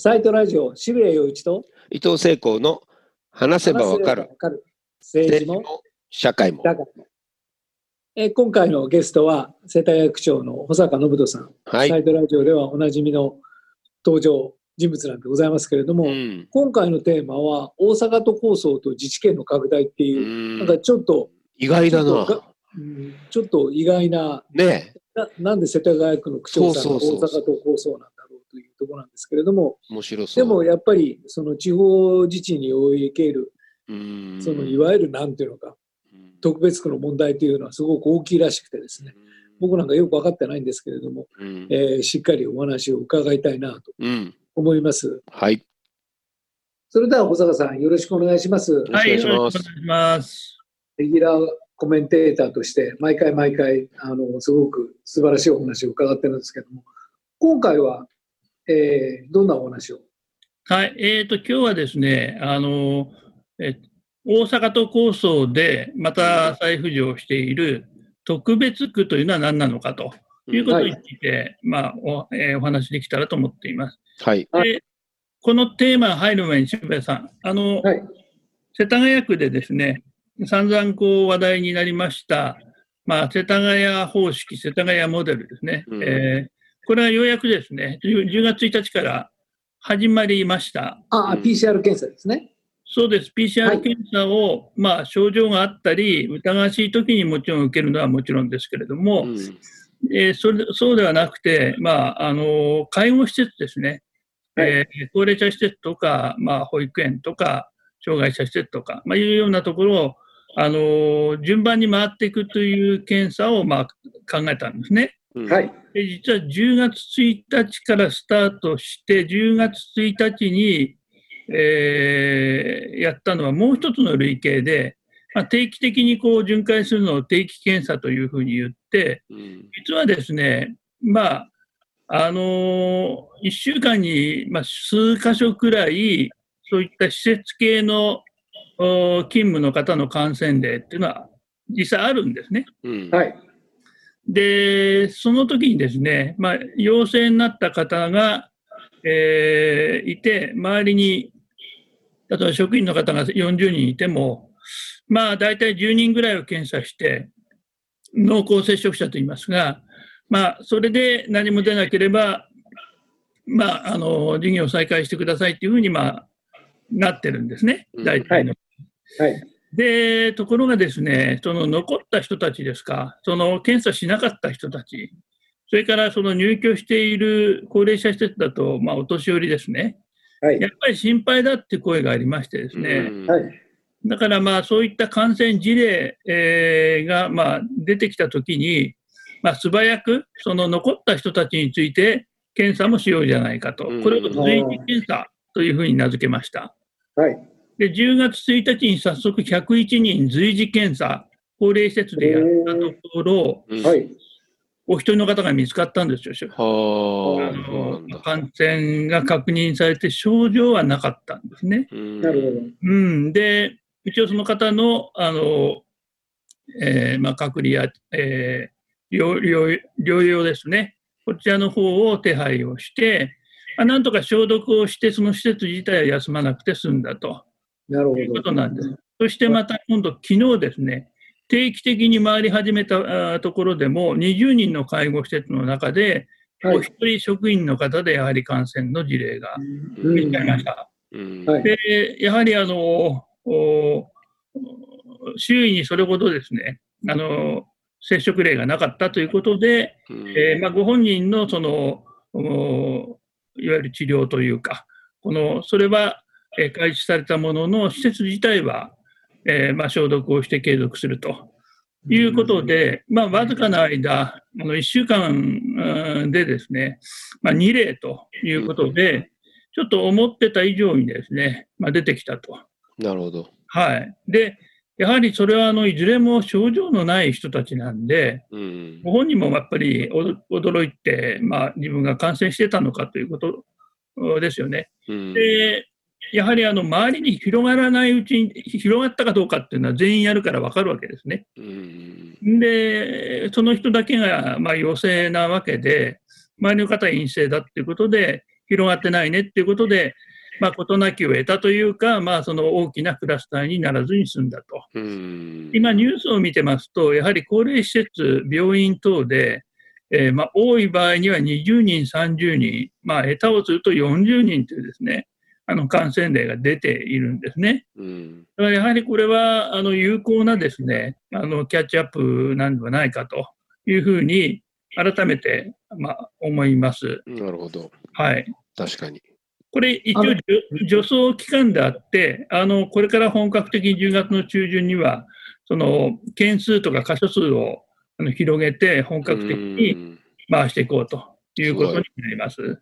サイトラジオ、渋谷陽一と伊藤聖光の話せばわかる。政治も社会も。え今回のゲストは世田谷区長の保坂信人さん、はい。サイトラジオではおなじみの登場人物なんでございますけれども、うん。今回のテーマは大阪都構想と自治権の拡大っていうう、なんかんちょっと、意外だな。うんちょっと意外なねななんで世田谷区の区長さんが大阪都構想なんところなんですけれども、え、面白そう。でもやっぱりその地方自治におけるうん、そのいわゆるなんていうのかうん特別区の問題というのはすごく大きいらしくてですね僕なんかよく分かってないんですけれども、うんえーしっかりお話を伺いたいなとうん。思いますはい。それでは保坂さんよろしくお願いしますはいはい、よろしくお願いします。レギュラーコメンテーターとして毎回毎回あのすごく素晴らしいお話を伺ってるんですけども今回は、えーどんなお話を？はい、えーと、今日はですね、あの、え大阪都構想でまた再浮上している特別区というのは何なのかということについて、まあお、えーお話できたらと思っています。はい。はいでこのテーマ入る前に渋谷さん、あの、はい世田谷区でですね、散々こう話題になりました、まあ、世田谷方式、世田谷モデルですね。うんえーこれはようやくですね、10 10月1日から始まりました。あ、うん PCR 検査ですねそうです。は PCR い検査を、まあ、症状があったり、疑わしい時にもちろん受けるのはもちろんですけれども、うんえーそれそうではなくて、まあ、あの介護施設ですね、はいえー高齢者施設とか、まあ、保育園とか、障害者施設とか、まあ、いうようなところを、あの順番に回っていくという検査を、まあ、考えたんですね。うん。はい。で実は10月1日からスタートして、10月1日に、えーやったのはもう一つの類型で、まあ、定期的にこう巡回するのを定期検査というふうに言って、うん。実はですね、まあ、あの1週間に、まあ、数箇所くらい、そういった施設系のお勤務の方の感染例っていうのは実際あるんですね。うん。はいで、その時にですね、まあ、陽性になった方が、えーいて、周りに、例えば職員の方が40人いても、まあ、大体10人ぐらいを検査して、濃厚接触者と言いますが、まあ、それで何も出なければ、まあ、あの、事業を再開してくださいというふうに、まあ、なってるんですね、うん。大体の。はいで、ところがですね、その残った人たちですか、その検査しなかった人たち、それからその入居している高齢者施設だと、まあ、お年寄りですね、はい。やっぱり心配だって声がありましてですね、うん。はい。だからまあそういった感染事例、えーがまあ出てきたときに、まあ、素早くその残った人たちについて検査もしようじゃないかと。うん、これを随時検査というふうに名付けました。はいで、10月1日に早速101人随時検査、高齢施設でやったところ、うん。はい。お一人の方が見つかったんですよ。あはあ、のだ。感染が確認されて症状はなかったんですね。うん。なるほど。うん、で、一応その方の、あの、えーまあ、隔離や、えー療療療養ですね、こちらの方を手配をして、まあ、なんとか消毒をして、その施設自体は休まなくて済んだとなるほいうこどとなんです。そしてまた今度、昨日ですね、定期的に回り始めたところでも、20人の介護施設の中で、はい。お一人職員の方でやはり感染の事例がうん。見つかりました。で、やはりあの、お周囲にそれほどですね、あの、接触例がなかったということで、うん。えーまあ、ご本人のその、おいわゆる治療というか、この、それは、えー開始されたものの、施設自体は、えーまあ、消毒をして継続するということで、まあ、わずかな間、あの1週間うんでですね、まあ、2例ということで、ちょっと思ってた以上にですね、まあ、出てきたと。なるほど。はい。で、やはりそれはあのいずれも症状のない人たちなんで、うんご本人もやっぱりお驚いて、まあ、自分が感染してたのかということですよね。うんで、やはりあの周りに広がらないうちに、広がったかどうかっていうのは全員やるから分かるわけですね。うんで、その人だけがまあ陽性なわけで、周りの方は陰性だっていうことで、広がってないねっていうことで、まあ、事なきを得たというか、まあ、その大きなクラスターにならずに済んだと。うん今、ニュースを見てますと、やはり高齢施設、病院等で、えーまあ、多い場合には20人、30人、まあ、下手をすると40人というですね、あの感染例が出ているんですね。うんだからやはりこれはあの有効なですねあのキャッチアップなんではないかというふうに改めて、まあ、思います。なるほど。はい。確かに。これ一応助助走期間であってあの、これから本格的に10月の中旬には、その件数とか箇所数をあの広げて、本格的にうん回していこうということになります。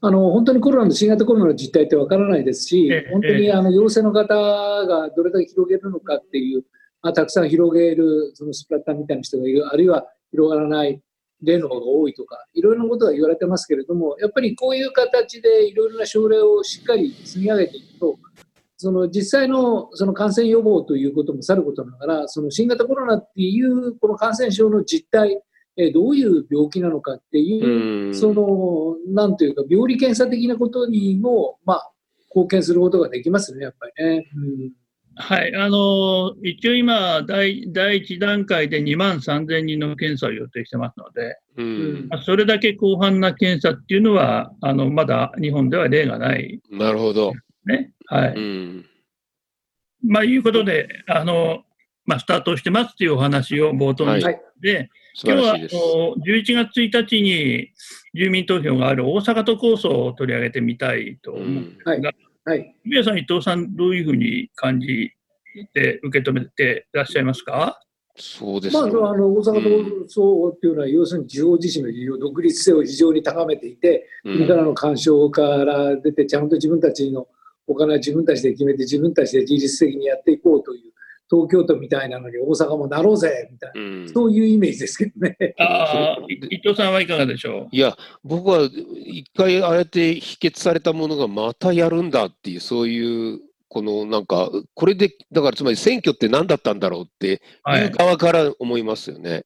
あの本当にコロナの新型コロナの実態ってわからないですしええ、本当にあの陽性の方がどれだけ広げるのかっていう、まあ、たくさん広げるそのスプラッターみたいな人がいる、あるいは広がらない例の方が多いとか、いろいろなことが言われてますけれども、やっぱりこういう形でいろいろな症例をしっかり積み上げていくと、その実際のその感染予防ということもさることながら、その新型コロナっていうこの感染症の実態、えどういう病気なのかっていう、うん。その、なんというか、病理検査的なことにも、まあ、貢献することができますね、やっぱりね。うん。はい、あの一応今第、第1段階で2万3000人の検査を予定してますので、うん。まあそれだけ広範な検査っていうのは、あのまだ日本では例がない。なるほど。ね。はい。うん。まあ、いうことで、あのまあ、スタートしてますっていうお話を冒頭にはして、素今日はあ。の11月1日に住民投票がある大阪都構想を取り上げてみたいと思う。うんはい。はい。皆さん、伊藤さん、どういうふうに感じて受け止めていらっしゃいますか？そうですまあ、あね。の、あの大阪闘争っていうのは、要するに地方自治の独立性を非常に高めていて、うん国からの干渉から出て、ちゃんと自分たちのお金は自分たちで決めて、自分たちで自律的にやっていこうという、東京都みたいなのに大阪もなろうぜみたいな、うんそういうイメージですけどね。伊藤さんはいかがでしょう？いや、僕は一回ああやって否決されたものがまたやるんだっていう、そういう、このなんか、これで、だからつまり選挙って何だったんだろうってはいいう側から思いますよね。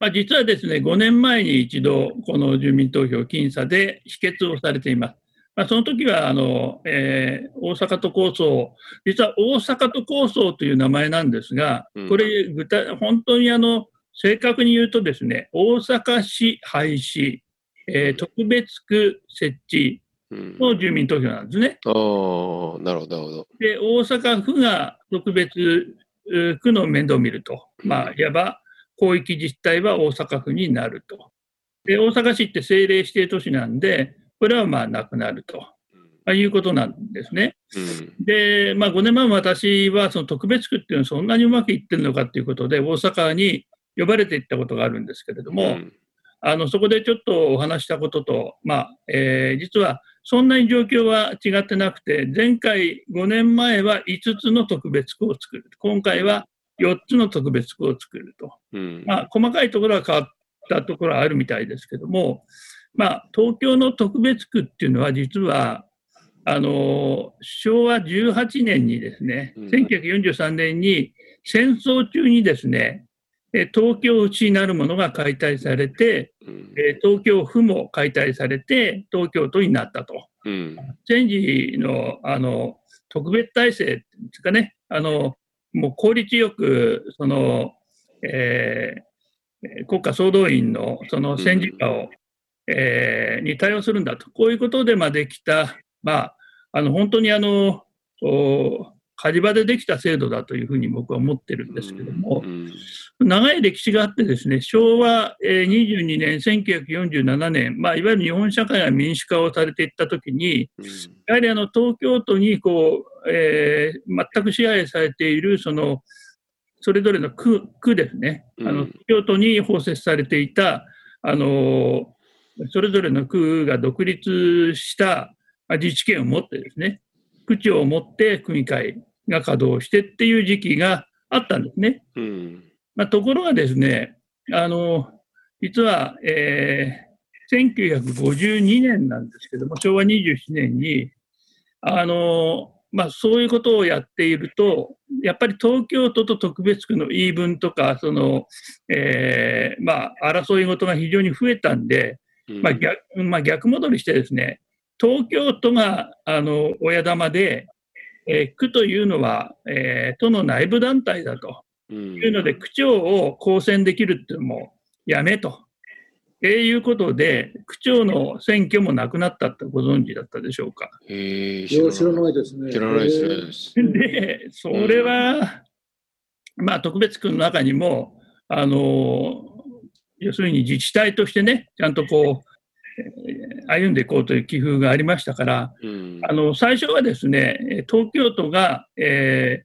まあ、実はですね、5年前に一度、この住民投票僅差で否決をされています。まあ、その時はあの、えー大阪都構想、実は大阪都構想という名前なんですがうん、これ、具体本当にあの正確に言うとですね、大阪市廃止、えー特別区設置うん、の住民投票なんですね。ああ、なるほど、なるほど。で、大阪府が特別う区の面倒を見ると、まあ、いわば広域自治体は大阪府になると。で、大阪市って政令指定都市なんで、これはまあなくなると、まあ、いうことなんですね。うん。で、まあ、5年前も私はその特別区っていうのはそんなにうまくいってるのかということで、大阪に呼ばれていったことがあるんですけれども、うん。あのそこでちょっとお話したことと、まあえー実はそんなに状況は違ってなくて、前回5年前は5つの特別区を作る、今回は4つの特別区を作ると、うん。まあ、細かいところは変わったところはあるみたいですけども、まあ、東京の特別区っていうのは、実はあの昭和18年にですね、うん。1943年に戦争中にですね、え東京市なるものが解体されて、うん。えー東京府も解体されて、東京都になったと。うん。戦時のあの特別体制っていうんですかね、あのもう効率よくその、えーえー国家総動員のその戦時下を、えーに対応するんだと、こういうことでまあできた、まあ、あの本当にあのお火事場でできた制度だというふうに僕は思ってるんですけども、うん長い歴史があってですね、昭和えー22年、1947年、まあ、いわゆる日本社会が民主化をされていったときに、うん。やはりあの東京都にこう、えー全く支配されているそのそれぞれの区区ですね、あのうん。東京都に包摂されていたあのそれぞれの区が独立したまあ自治権を持ってですね、区長を持って区議会が稼働してっていう時期があったんですね。うんまあ、ところがですね、あの実は、えー1952年なんですけども、昭和27年に、あのまあ、そういうことをやっていると、やっぱり東京都と特別区の言い分とか、そのえーまあ、争い事が非常に増えたんで、うんまあ逆まあ、逆戻りしてですね、東京都があの親玉で、えー区というのは、えー都の内部団体だとうんいうので、区長を公選できるっていうのもやめと。えーいうことで、区長の選挙もなくなったってご存知だったでしょうか。へ知らい。ないですね。知らないですね。で、それは、まあ、特別区の中にも、あの、要するに自治体としてね、ちゃんとこう、えー歩んでいこうという寄付がありましたから、うんあの、最初はですね、えー東京都が、え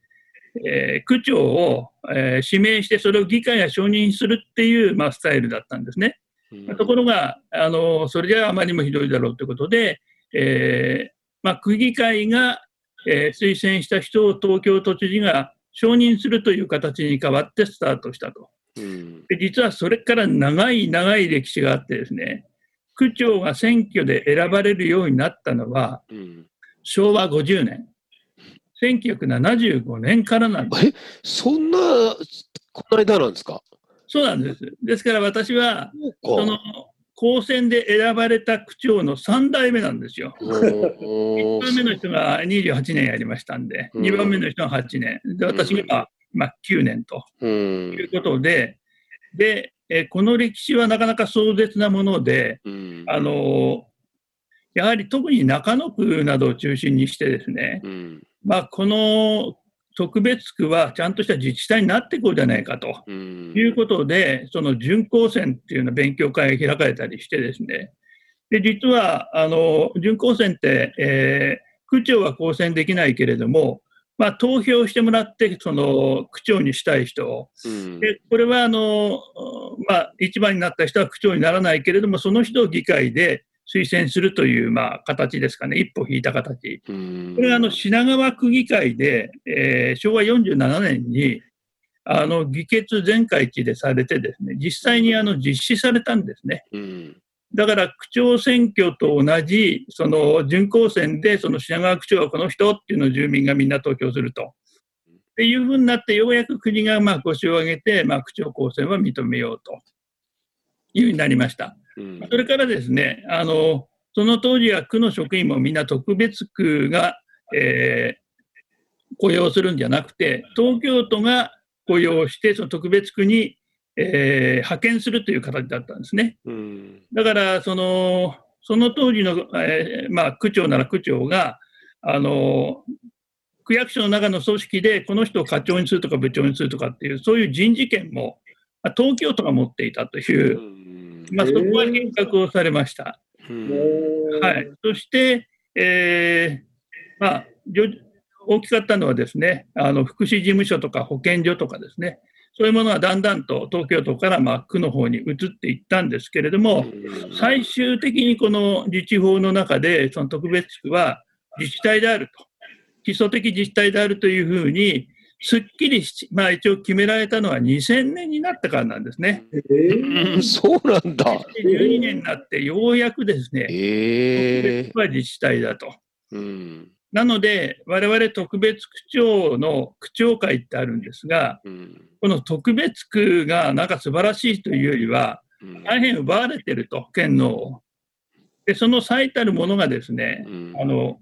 ーえー区長を、えー指名して、それを議会が承認するっていう、まあ、スタイルだったんですね。うんところが、あのそれじゃあまりにもひどいだろうということで、えーまあ、区議会が、えー推薦した人を東京都知事が承認するという形に変わってスタートしたと。うんで実はそれから長い長い歴史があってですね、区長が選挙で選ばれるようになったのはうん昭和50年、1975年からなんです。そんな、この間なんですか？そうなんです。ですから私は、その公選で選ばれた区長の3代目なんですよ。か。1番目の人が28年やりましたんで、うん2番目の人が8年、で私が、まあ、9年と。うん。いうことで、でえーこの歴史はなかなか壮絶なもので、うん。あのーやはり特に中野区などを中心にしてですね、うん。まあ、この特別区はちゃんとした自治体になっていこうじゃないかと。うん。いうことで、その準高選っていうような勉強会が開かれたりしてですね、で実はあの準高選って、えー区長は公選できないけれども、まあ、投票してもらって、その区長にしたい人を、うん。でこれはあの、まあ、一番になった人は区長にならないけれども、その人を議会で推薦するという、まあ、形ですかね、一歩引いた形。うん。これはあの品川区議会で、えー昭和47年にあの議決全会一でされてですね、実際にあの実施されたんですね。うんだから区長選挙と同じその準公選でその品川区長はこの人っていうのを住民がみんな投票すると。っていうふうになってようやく国がまあ腰を上げて、まあ、区長公選は認めようというふうになりました。うんそれからですね、あのその当時は区の職員もみんな特別区が、えー雇用するんじゃなくて、東京都が雇用して、その特別区に、えー派遣するという形だったんですね。うん。だから、そのその当時の、えーまあ、区長なら区長が、あの区役所の中の組織でこの人を課長にするとか部長にするとかっていう、そういう人事権も、まあ東京都が持っていたというう、ん。まあ、そこは変革をされました。うん。はい、そして、えーまあ、じょ大きかったのはですねあの福祉事務所とか保健所とかですねそういうものがだんだんと東京都からまあ区の方に移っていったんですけれども、最終的にこの自治法の中でその特別区は自治体であると基礎的自治体であるというふうにすっきりし、まあ、一応決められたのは2000年になってからなんですね。えーうんそうなんだ。12年になってようやくですね、特ええ別区は自治体だと。うんなので、我々特別区長の区長会ってあるんですが、うんこの特別区がなんか素晴らしいというよりは、うん大変奪われてると、権能を。で、その最たるものがですね、うんあの、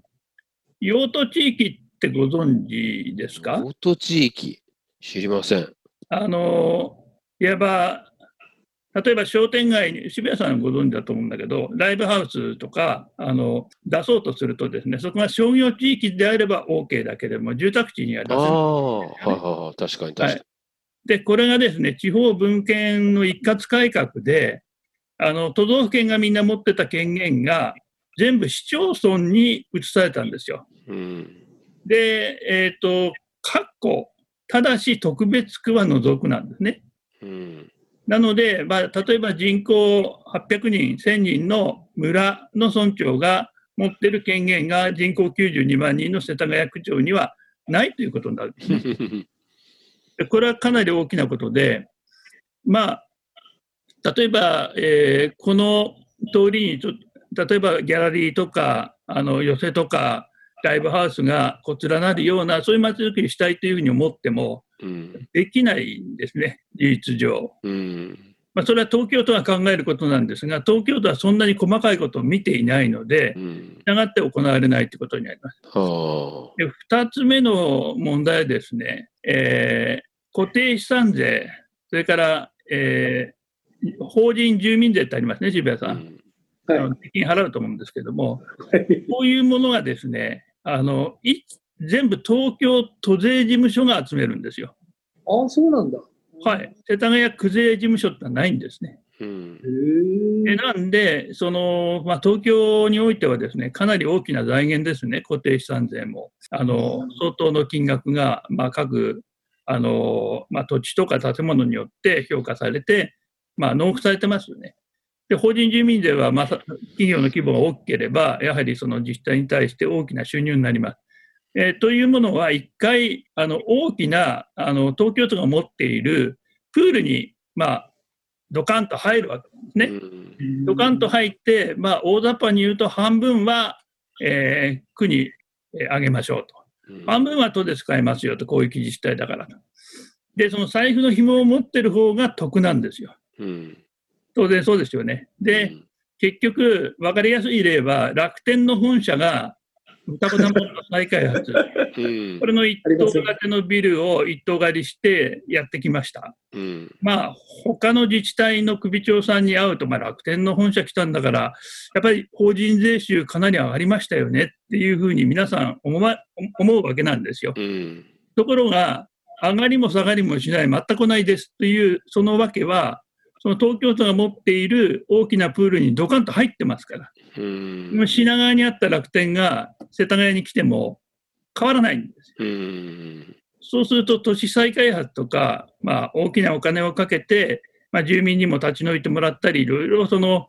用途地域ってご存知ですか？大戸地域、知りません。あの、いわば、例えば商店街に、渋谷さんご存知だと思うんだけど、ライブハウスとかあの出そうとするとですね、そこが商業地域であれば OK だけれども、住宅地には出ああ、せない。はいはいはい、確かに確かに。で、これがですね、地方分権の一括改革で、あの都道府県がみんな持ってた権限が全部市町村に移されたんですよ。うんで、えっ、と、括弧、ただし特別区は除くなんですね。うんなので、まあ、例えば人口800人、1000人の村の村長が持ってる権限が人口92万人の世田谷区長にはないということになるんですね。で これはかなり大きなことで、まあ、例えば、えーこの通りにちょ、例えばギャラリーとか、あの寄席とか、ライブハウスがこちらなるような、そういう街づくりしたいというふうに思っても、うん。できないんですね、事実上。うん。ままあ、それは東京都が考えることなんですが、東京都はそんなに細かいことを見ていないので、したって行われないということになります。で2つ目の問題はですね、えー、固定資産税、それから、えー、法人住民税ってありますね、渋谷さん。はい、税金払うと思うんですけども、こういうものがですね、あのい全部東京都税事務所が集めるんですよ。ああ、そうなんだ。はい、世田谷区税事務所ってのはないんですね。うん、でなんで、そのまあ、東京においてはですねかなり大きな財源ですね、固定資産税も。あの相当の金額が、まあ、各あの、まあ、土地とか建物によって評価されて、まあ、納付されてますよね。で法人住民税は、まあ、企業の規模が大きければ、やはりその自治体に対して大きな収入になります。えー、というものは、一回あの大きなあの東京都が持っているプールに、まあ、ドカンと入るわけですね。ドカンと入って、まあ、大雑把に言うと、半分は、えー、区にあげましょうと。半分は都で使えますよと、こういう自治体だからと。で、その財布の紐を持ってる方が得なんですよ。当然そうですよね。で、結局、分かりやすい例は、楽天の本社が双子玉の再開発、これの一棟建てのビルを一棟借りしてやってきました。うん、まあ、他の自治体の首長さんに会うと、まあ、楽天の本社来たんだから、やっぱり法人税収かなり上がりましたよねっていうふうに皆さん思,、ま、思うわけなんですよ。うん、ところが、上がりも下がりもしない、全くないですという、そのわけは、その東京都が持っている大きなプールにドカンと入ってますから。うん品川にあった楽天が世田谷に来ても変わらないんですよ。そうすると都市再開発とか、まあ、大きなお金をかけて、まあ、住民にも立ち退いてもらったり、いろいろその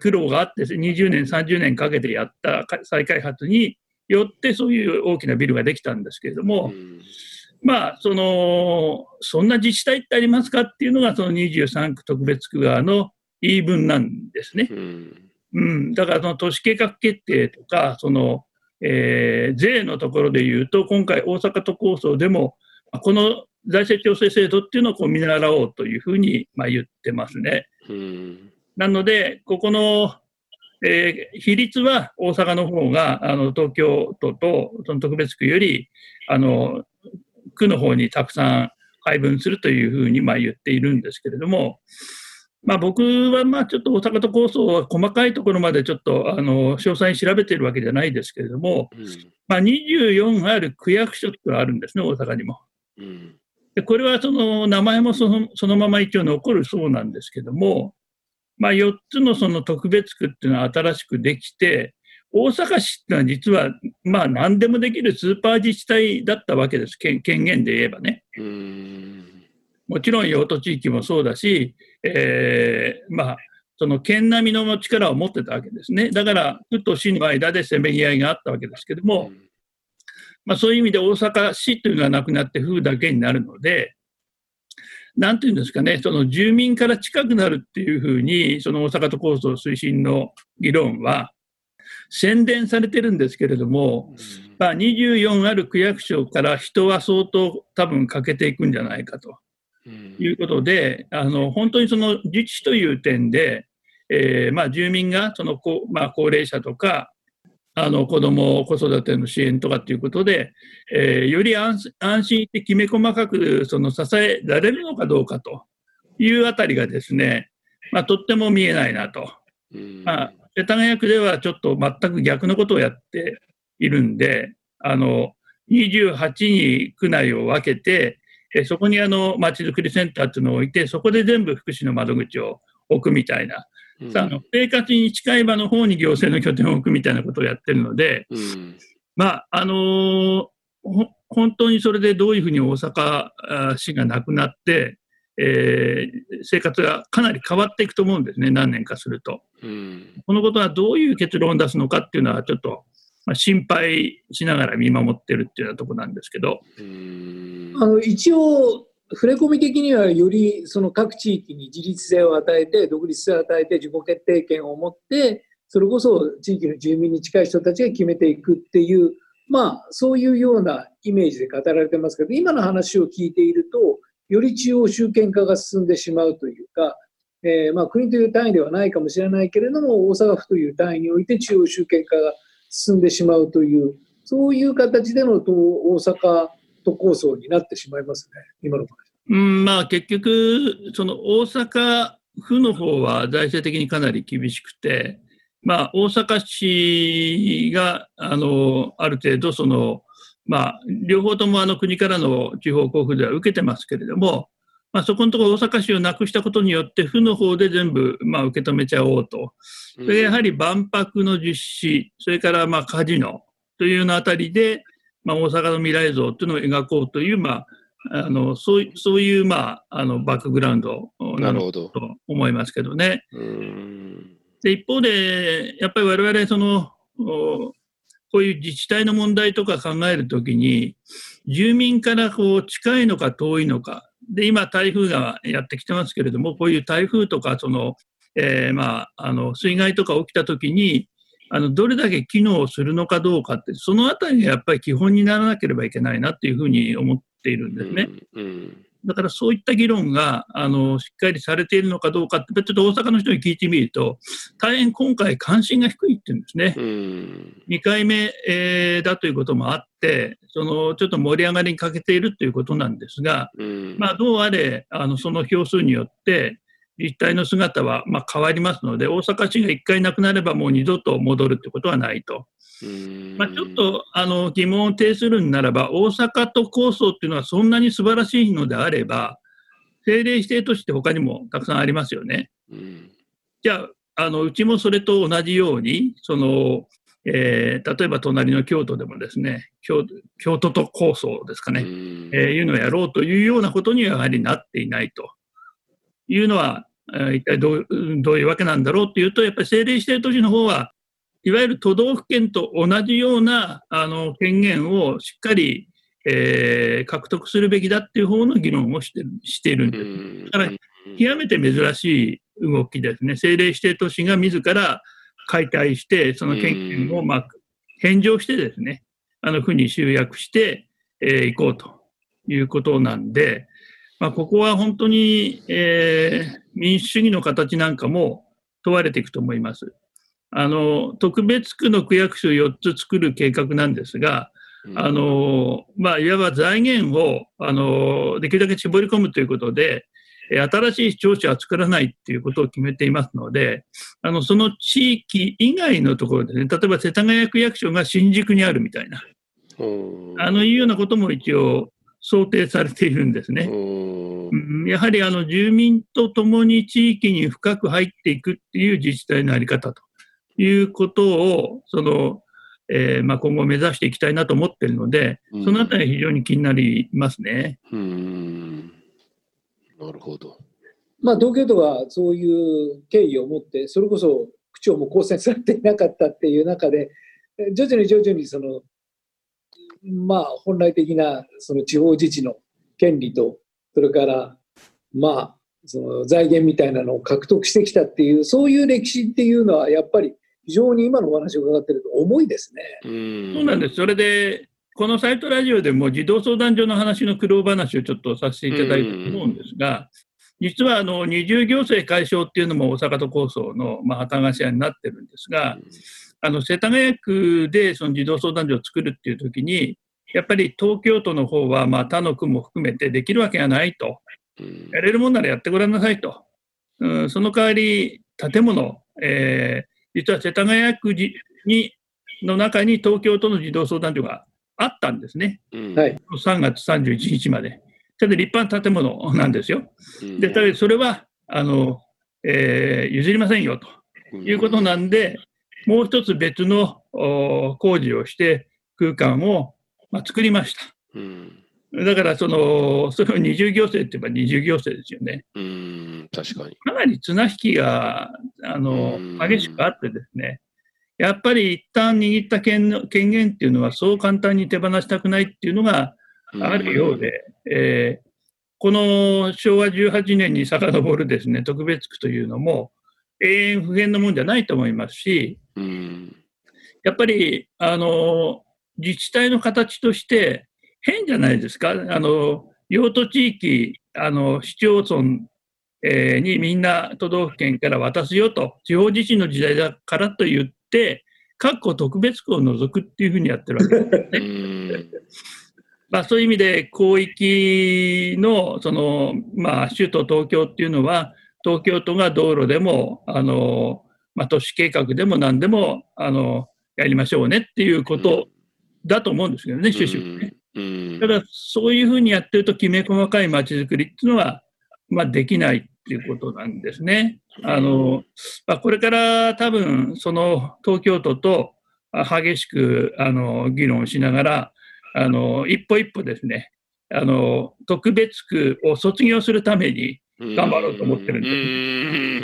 苦労があって、20年、30年かけてやった再開発によって、そういう大きなビルができたんですけれども、まあ、その、そんな自治体ってありますかっていうのが、その23区特別区側の言い分なんですね。うん、うん、だからその都市計画決定とか、その、えー、税のところで言うと、今回、大阪都構想でも、この財政調整制度っていうのをこう見習おうというふうにまあ言ってますね。うん、なので、ここの、えー、比率は大阪の方があの東京都とその特別区よりあの区の方にたくさん配分するというふうにまあ言っているんですけれども、まあ、僕はまあちょっと大阪都構想は細かいところまでちょっとあの詳細に調べているわけじゃないですけれども、うん、まあ、24ある区役所ってあるんですね、大阪にも。うん、でこれはその名前もそのそのまま一応残るそうなんですけども、まあ、4つのその特別区っていうのは新しくできて、大阪市ってのは実は、まあ、何でもできるスーパー自治体だったわけです、権限で言えばね。もちろん用途地域もそうだし、えー、まあ、その県並みの力を持ってたわけですね。だから、区と市の間でせめぎ合いがあったわけですけども、まあ、そういう意味で大阪市というのがなくなって府だけになるので、なんていうんですかね、その住民から近くなるっていうふうに、その大阪都構想推進の議論は、宣伝されてるんですけれども、まあ、24ある区役所から人は相当多分欠けていくんじゃないかと。いうことで、あの本当にその自治という点で、えー、まあ、住民がそのこ、まあ、高齢者とか、あの子ども子育ての支援とかということで、えー、より安心してきめ細かくその支えられるのかどうかというあたりがですね、まあ、とっても見えないなと。まあ、世田谷区ではちょっと全く逆のことをやっているんで、あの28に区内を分けて、えそこにあのまちづくりセンターっていうのを置いて、そこで全部福祉の窓口を置くみたいな、うん、あの生活に近い場の方に行政の拠点を置くみたいなことをやってるので、うん、まあ、あのー、本当にそれでどういうふうに大阪市がなくなって、えー、生活がかなり変わっていくと思うんですね、何年かすると。うん、このことはどういう結論を出すのかっていうのは、ちょっと、まあ、心配しながら見守ってるっていうようなところなんですけど。あの一応触れ込み的にはよりその各地域に自立性を与えて独立性を与えて自己決定権を持ってそれこそ地域の住民に近い人たちが決めていくっていうまあそういうようなイメージで語られてますけど今の話を聞いているとより中央集権化が進んでしまうというかえーまあ、国という単位ではないかもしれないけれども、大阪府という単位において中央集権化が進んでしまうという、そういう形での大阪都構想になってしまいますね、今の話。うんまあ、結局、その大阪府の方は財政的にかなり厳しくて、まあ、大阪市があのある程度その、まあ、両方ともあの国からの地方交付では受けてますけれども、まあ、そこのところ大阪市をなくしたことによって、府の方で全部、まあ、受け止めちゃおうと。それやはり万博の実施、それからまあカジノというようなあたりで、まあ、大阪の未来像というのを描こうという、まあ、あのそうそういう、まあ、あのバックグラウンドなのと思いますけどね。で一方で、やっぱり我々そのこういう自治体の問題とか考えるときに、住民からこう近いのか遠いのか、で今、台風がやってきてますけれども、こういう台風とかその、えー、まあ、あの水害とか起きたときに、あのどれだけ機能するのかどうかって、そのあたりがやっぱり基本にならなければいけないなっていうふうに思っているんですね。うんうんだからそういった議論があのしっかりされているのかどうかって、ちょっと大阪の人に聞いてみると、大変今回、関心が低いっていうんですね。2回目、えー、だということもあって、そのちょっと盛り上がりに欠けているということなんですが、まあ、どうあれあの、その票数によって、自治体の姿はま変わりますので、大阪市が1回なくなればもう二度と戻るということはないと。まあ、ちょっとあの疑問を呈するならば、大阪都構想っていうのはそんなに素晴らしいのであれば、政令指定都市って他にもたくさんありますよね。じゃああの、うちもそれと同じように、そのえー、例えば隣の京都でもですね、京京都都構想ですかね、えー、いうのをやろうというようなことにはやはりなっていないと。いうのは、一体どうどういうわけなんだろうというと、やっぱり政令指定都市の方はいわゆる都道府県と同じようなあの権限をしっかり、えー、獲得するべきだっていう方の議論をしてしているんです。だから極めて珍しい動きですね。政令指定都市が自ら解体して、その権限を、まあ、返上してですね、あの、府に集約して、えー、行こうということなんで、まあ、ここは本当に、えー、民主主義の形なんかも問われていくと思います。あの特別区の区役所4つ作る計画なんですが、あのまあ、いわば財源をあのできるだけ絞り込むということで、新しい庁舎は作らないということを決めていますので、あのその地域以外のところですね、例えば世田谷区役所が新宿にあるみたいな、あのいうようなことも一応想定されているんですね。やはりあの住民とともに地域に深く入っていくっていう自治体の在り方ということを、その、えー、まあ、今後目指していきたいなと思っているので、そのあたりは非常に気になりますね。うんなるほど。まあ、東京都はそういう経緯を持って、それこそ区長も公選されていなかったっていう中で、徐々に徐々にその、まあ、本来的なその地方自治の権利と、それから、まあ、その財源みたいなのを獲得してきたっていう、そういう歴史っていうのは、やっぱり非常に今のお話を伺ってると重いですね。そうなんです。それで、このサイトラジオでも児童相談所の話の苦労話をちょっとさせていただいたと思うんですが、実はあの二重行政解消っていうのも大阪都構想の、まあ、旗頭になってるんですが、あの世田谷区でその児童相談所を作るっていう時に、やっぱり東京都の方はまあ他の区も含めてできるわけがないと、やれるもんならやってごらんなさいと、うん、その代わり建物、えー、実は世田谷区にの中に東京都の児童相談所があったんですね、うん、3月31日まで。ただ立派な建物なんですよ。で、ただそれはあの、えー、譲りませんよと。いうことなんで、もう一つ別の工事をして空間を、まあ、作りました。うんだからその、それを二重行政って言えば二重行政ですよね。うん、確かに。かなり綱引きが、あの、激しくあってですね、やっぱり一旦握った権権限っていうのはそう簡単に手放したくないっていうのがあるようで、えー、この昭和18年に遡るですね、特別区というのも永遠不変のもんじゃないと思いますし、やっぱり、あの、自治体の形として、変じゃないですか。あの、用途地域、あの、市町村えーにみんな都道府県から渡すよと、地方自治の時代だからと言って、各個特別区を除くっていうふうにやってるわけです。うんまあ、そういう意味で広域のその、まあ、首都東京っていうのは、東京都が道路でも、あのまあ、都市計画でも何でもあのやりましょうねっていうことだと思うんですけどね、趣旨はね。うん。ただ、そういうふうにやってると、きめ細かい街づくりっていうのは、まあ、できないっていうことなんですね。あのまあ、これから多分、その東京都とあ激しくあの議論しながら、あの一歩一歩ですね、あの特別区を卒業するために、頑張ろうと思ってるんです。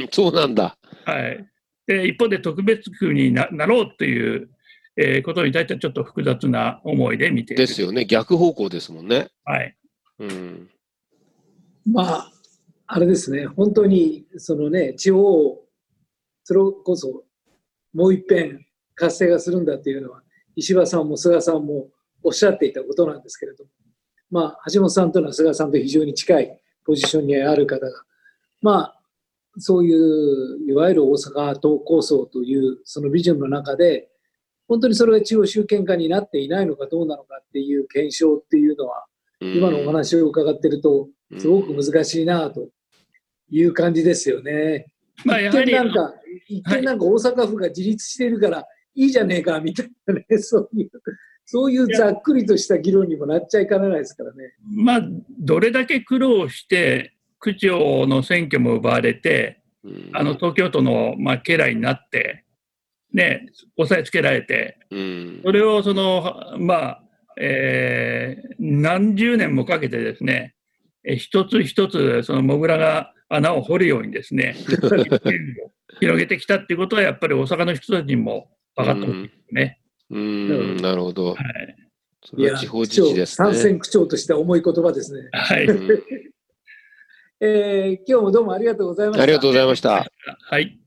うん。そうなんだ。はい、で一方で特別区にななろうという、えーことに対してはちょっと複雑な思いで見ている。ですよね。逆方向ですもんね。はいうん。まあ、あれですね、本当にそのね、地方をそれこそもう一遍活性化するんだっていうのは、石破さんも菅さんもおっしゃっていたことなんですけれども、まあ、橋本さんというのは菅さんと非常に近いポジションにある方が、まあ、そういういわゆる大阪都構想というそのビジョンの中で、本当にそれが地方集権化になっていないのかどうなのかっていう検証っていうのは、今のお話を伺ってると、すごく難しいなという感じですよね。一まあやはり。見なんか、一見なんか大阪府が自立しているからいいじゃねえかみたいなね、そういう、そういうざっくりとした議論にもなっちゃいかねないですからね。まあ、どれだけ苦労して、区長の選挙も奪われて、うん。あの東京都の、まあ、家来になって、ね、押さえつけられて、うんそれをその、まあえー何十年もかけてですね、え一つ一つそのモグラが穴を掘るようにですね、広げてきたっていうことは、やっぱり大阪の人たちにも分かったんですね。うん、なるほど。はいそれは地方自治ですね。参戦区長としては重い言葉ですね。はい、うん えー今日もどうもありがとうございました。ありがとうございました。はい